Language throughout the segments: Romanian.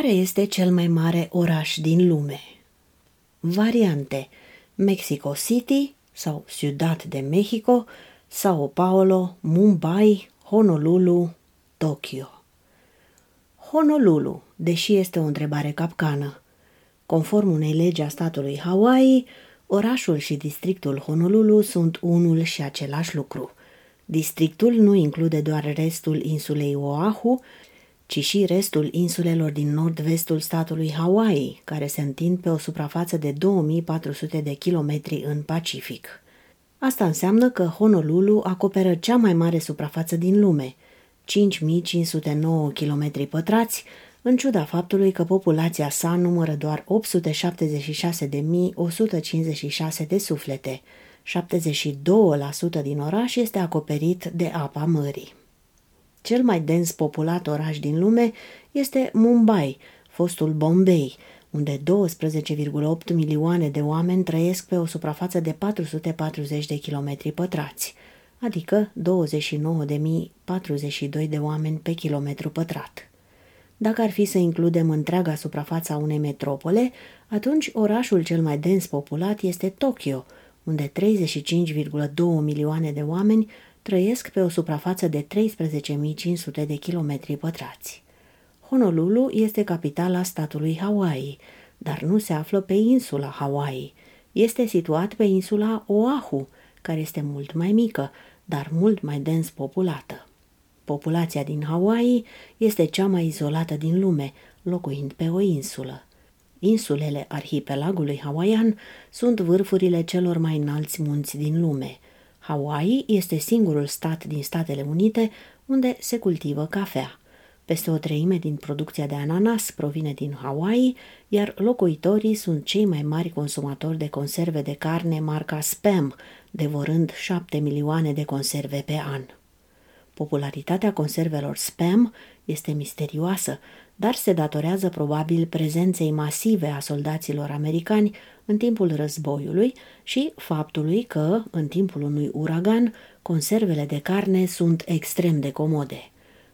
Care este cel mai mare oraș din lume? Variante Mexico City sau Ciudad de Mexico, Sao Paulo, Mumbai, Honolulu, Tokyo. Honolulu, deși este o întrebare capcană. Conform unei legi a statului Hawaii, orașul și districtul Honolulu sunt unul și același lucru. Districtul nu include doar restul insulei Oahu, ci și restul insulelor din nord-vestul statului Hawaii, care se întind pe o suprafață de 2400 de kilometri în Pacific. Asta înseamnă că Honolulu acoperă cea mai mare suprafață din lume, 5509 km pătrați, în ciuda faptului că populația sa numără doar 876.156 de suflete. 72% din oraș este acoperit de apa mării. Cel mai dens populat oraș din lume este Mumbai, fostul Bombay, unde 12,8 milioane de oameni trăiesc pe o suprafață de 440 de kilometri pătrați, adică 29.042 de oameni pe kilometru pătrat. Dacă ar fi să includem întreaga suprafața unei metropole, atunci orașul cel mai dens populat este Tokyo, unde 35,2 milioane de oameni trăiesc pe o suprafață de 13.500 de kilometri pătrați. Honolulu este capitala statului Hawaii, dar nu se află pe insula Hawaii. Este situat pe insula Oahu, care este mult mai mică, dar mult mai dens populată. Populația din Hawaii este cea mai izolată din lume, locuind pe o insulă. Insulele arhipelagului hawaian sunt vârfurile celor mai înalți munți din lume. Hawaii este singurul stat din Statele Unite unde se cultivă cafea. Peste o treime din producția de ananas provine din Hawaii, iar locuitorii sunt cei mai mari consumatori de conserve de carne marca Spam, devorând 7 milioane de conserve pe an. Popularitatea conservelor Spam este misterioasă, dar se datorează probabil prezenței masive a soldaților americani în timpul războiului și faptului că, în timpul unui uragan, conservele de carne sunt extrem de comode.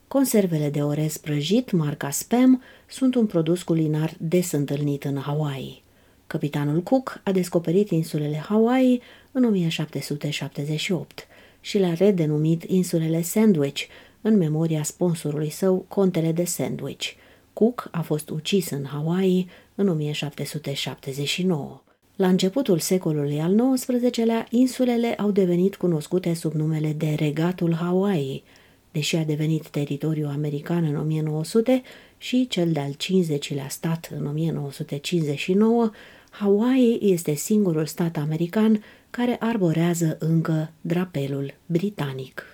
Conservele de orez prăjit, marca Spam, sunt un produs culinar des întâlnit în Hawaii. Capitanul Cook a descoperit insulele Hawaii în 1778 și le-a redenumit insulele Sandwich, în memoria sponsorului său, contele de Sandwich. Cook a fost ucis în Hawaii în 1779. La începutul secolului al XIX-lea, insulele au devenit cunoscute sub numele de Regatul Hawaii, deși a devenit teritoriu american în 1900 și cel de-al 50-lea stat în 1959, Hawaii este singurul stat american care arborează încă drapelul britanic.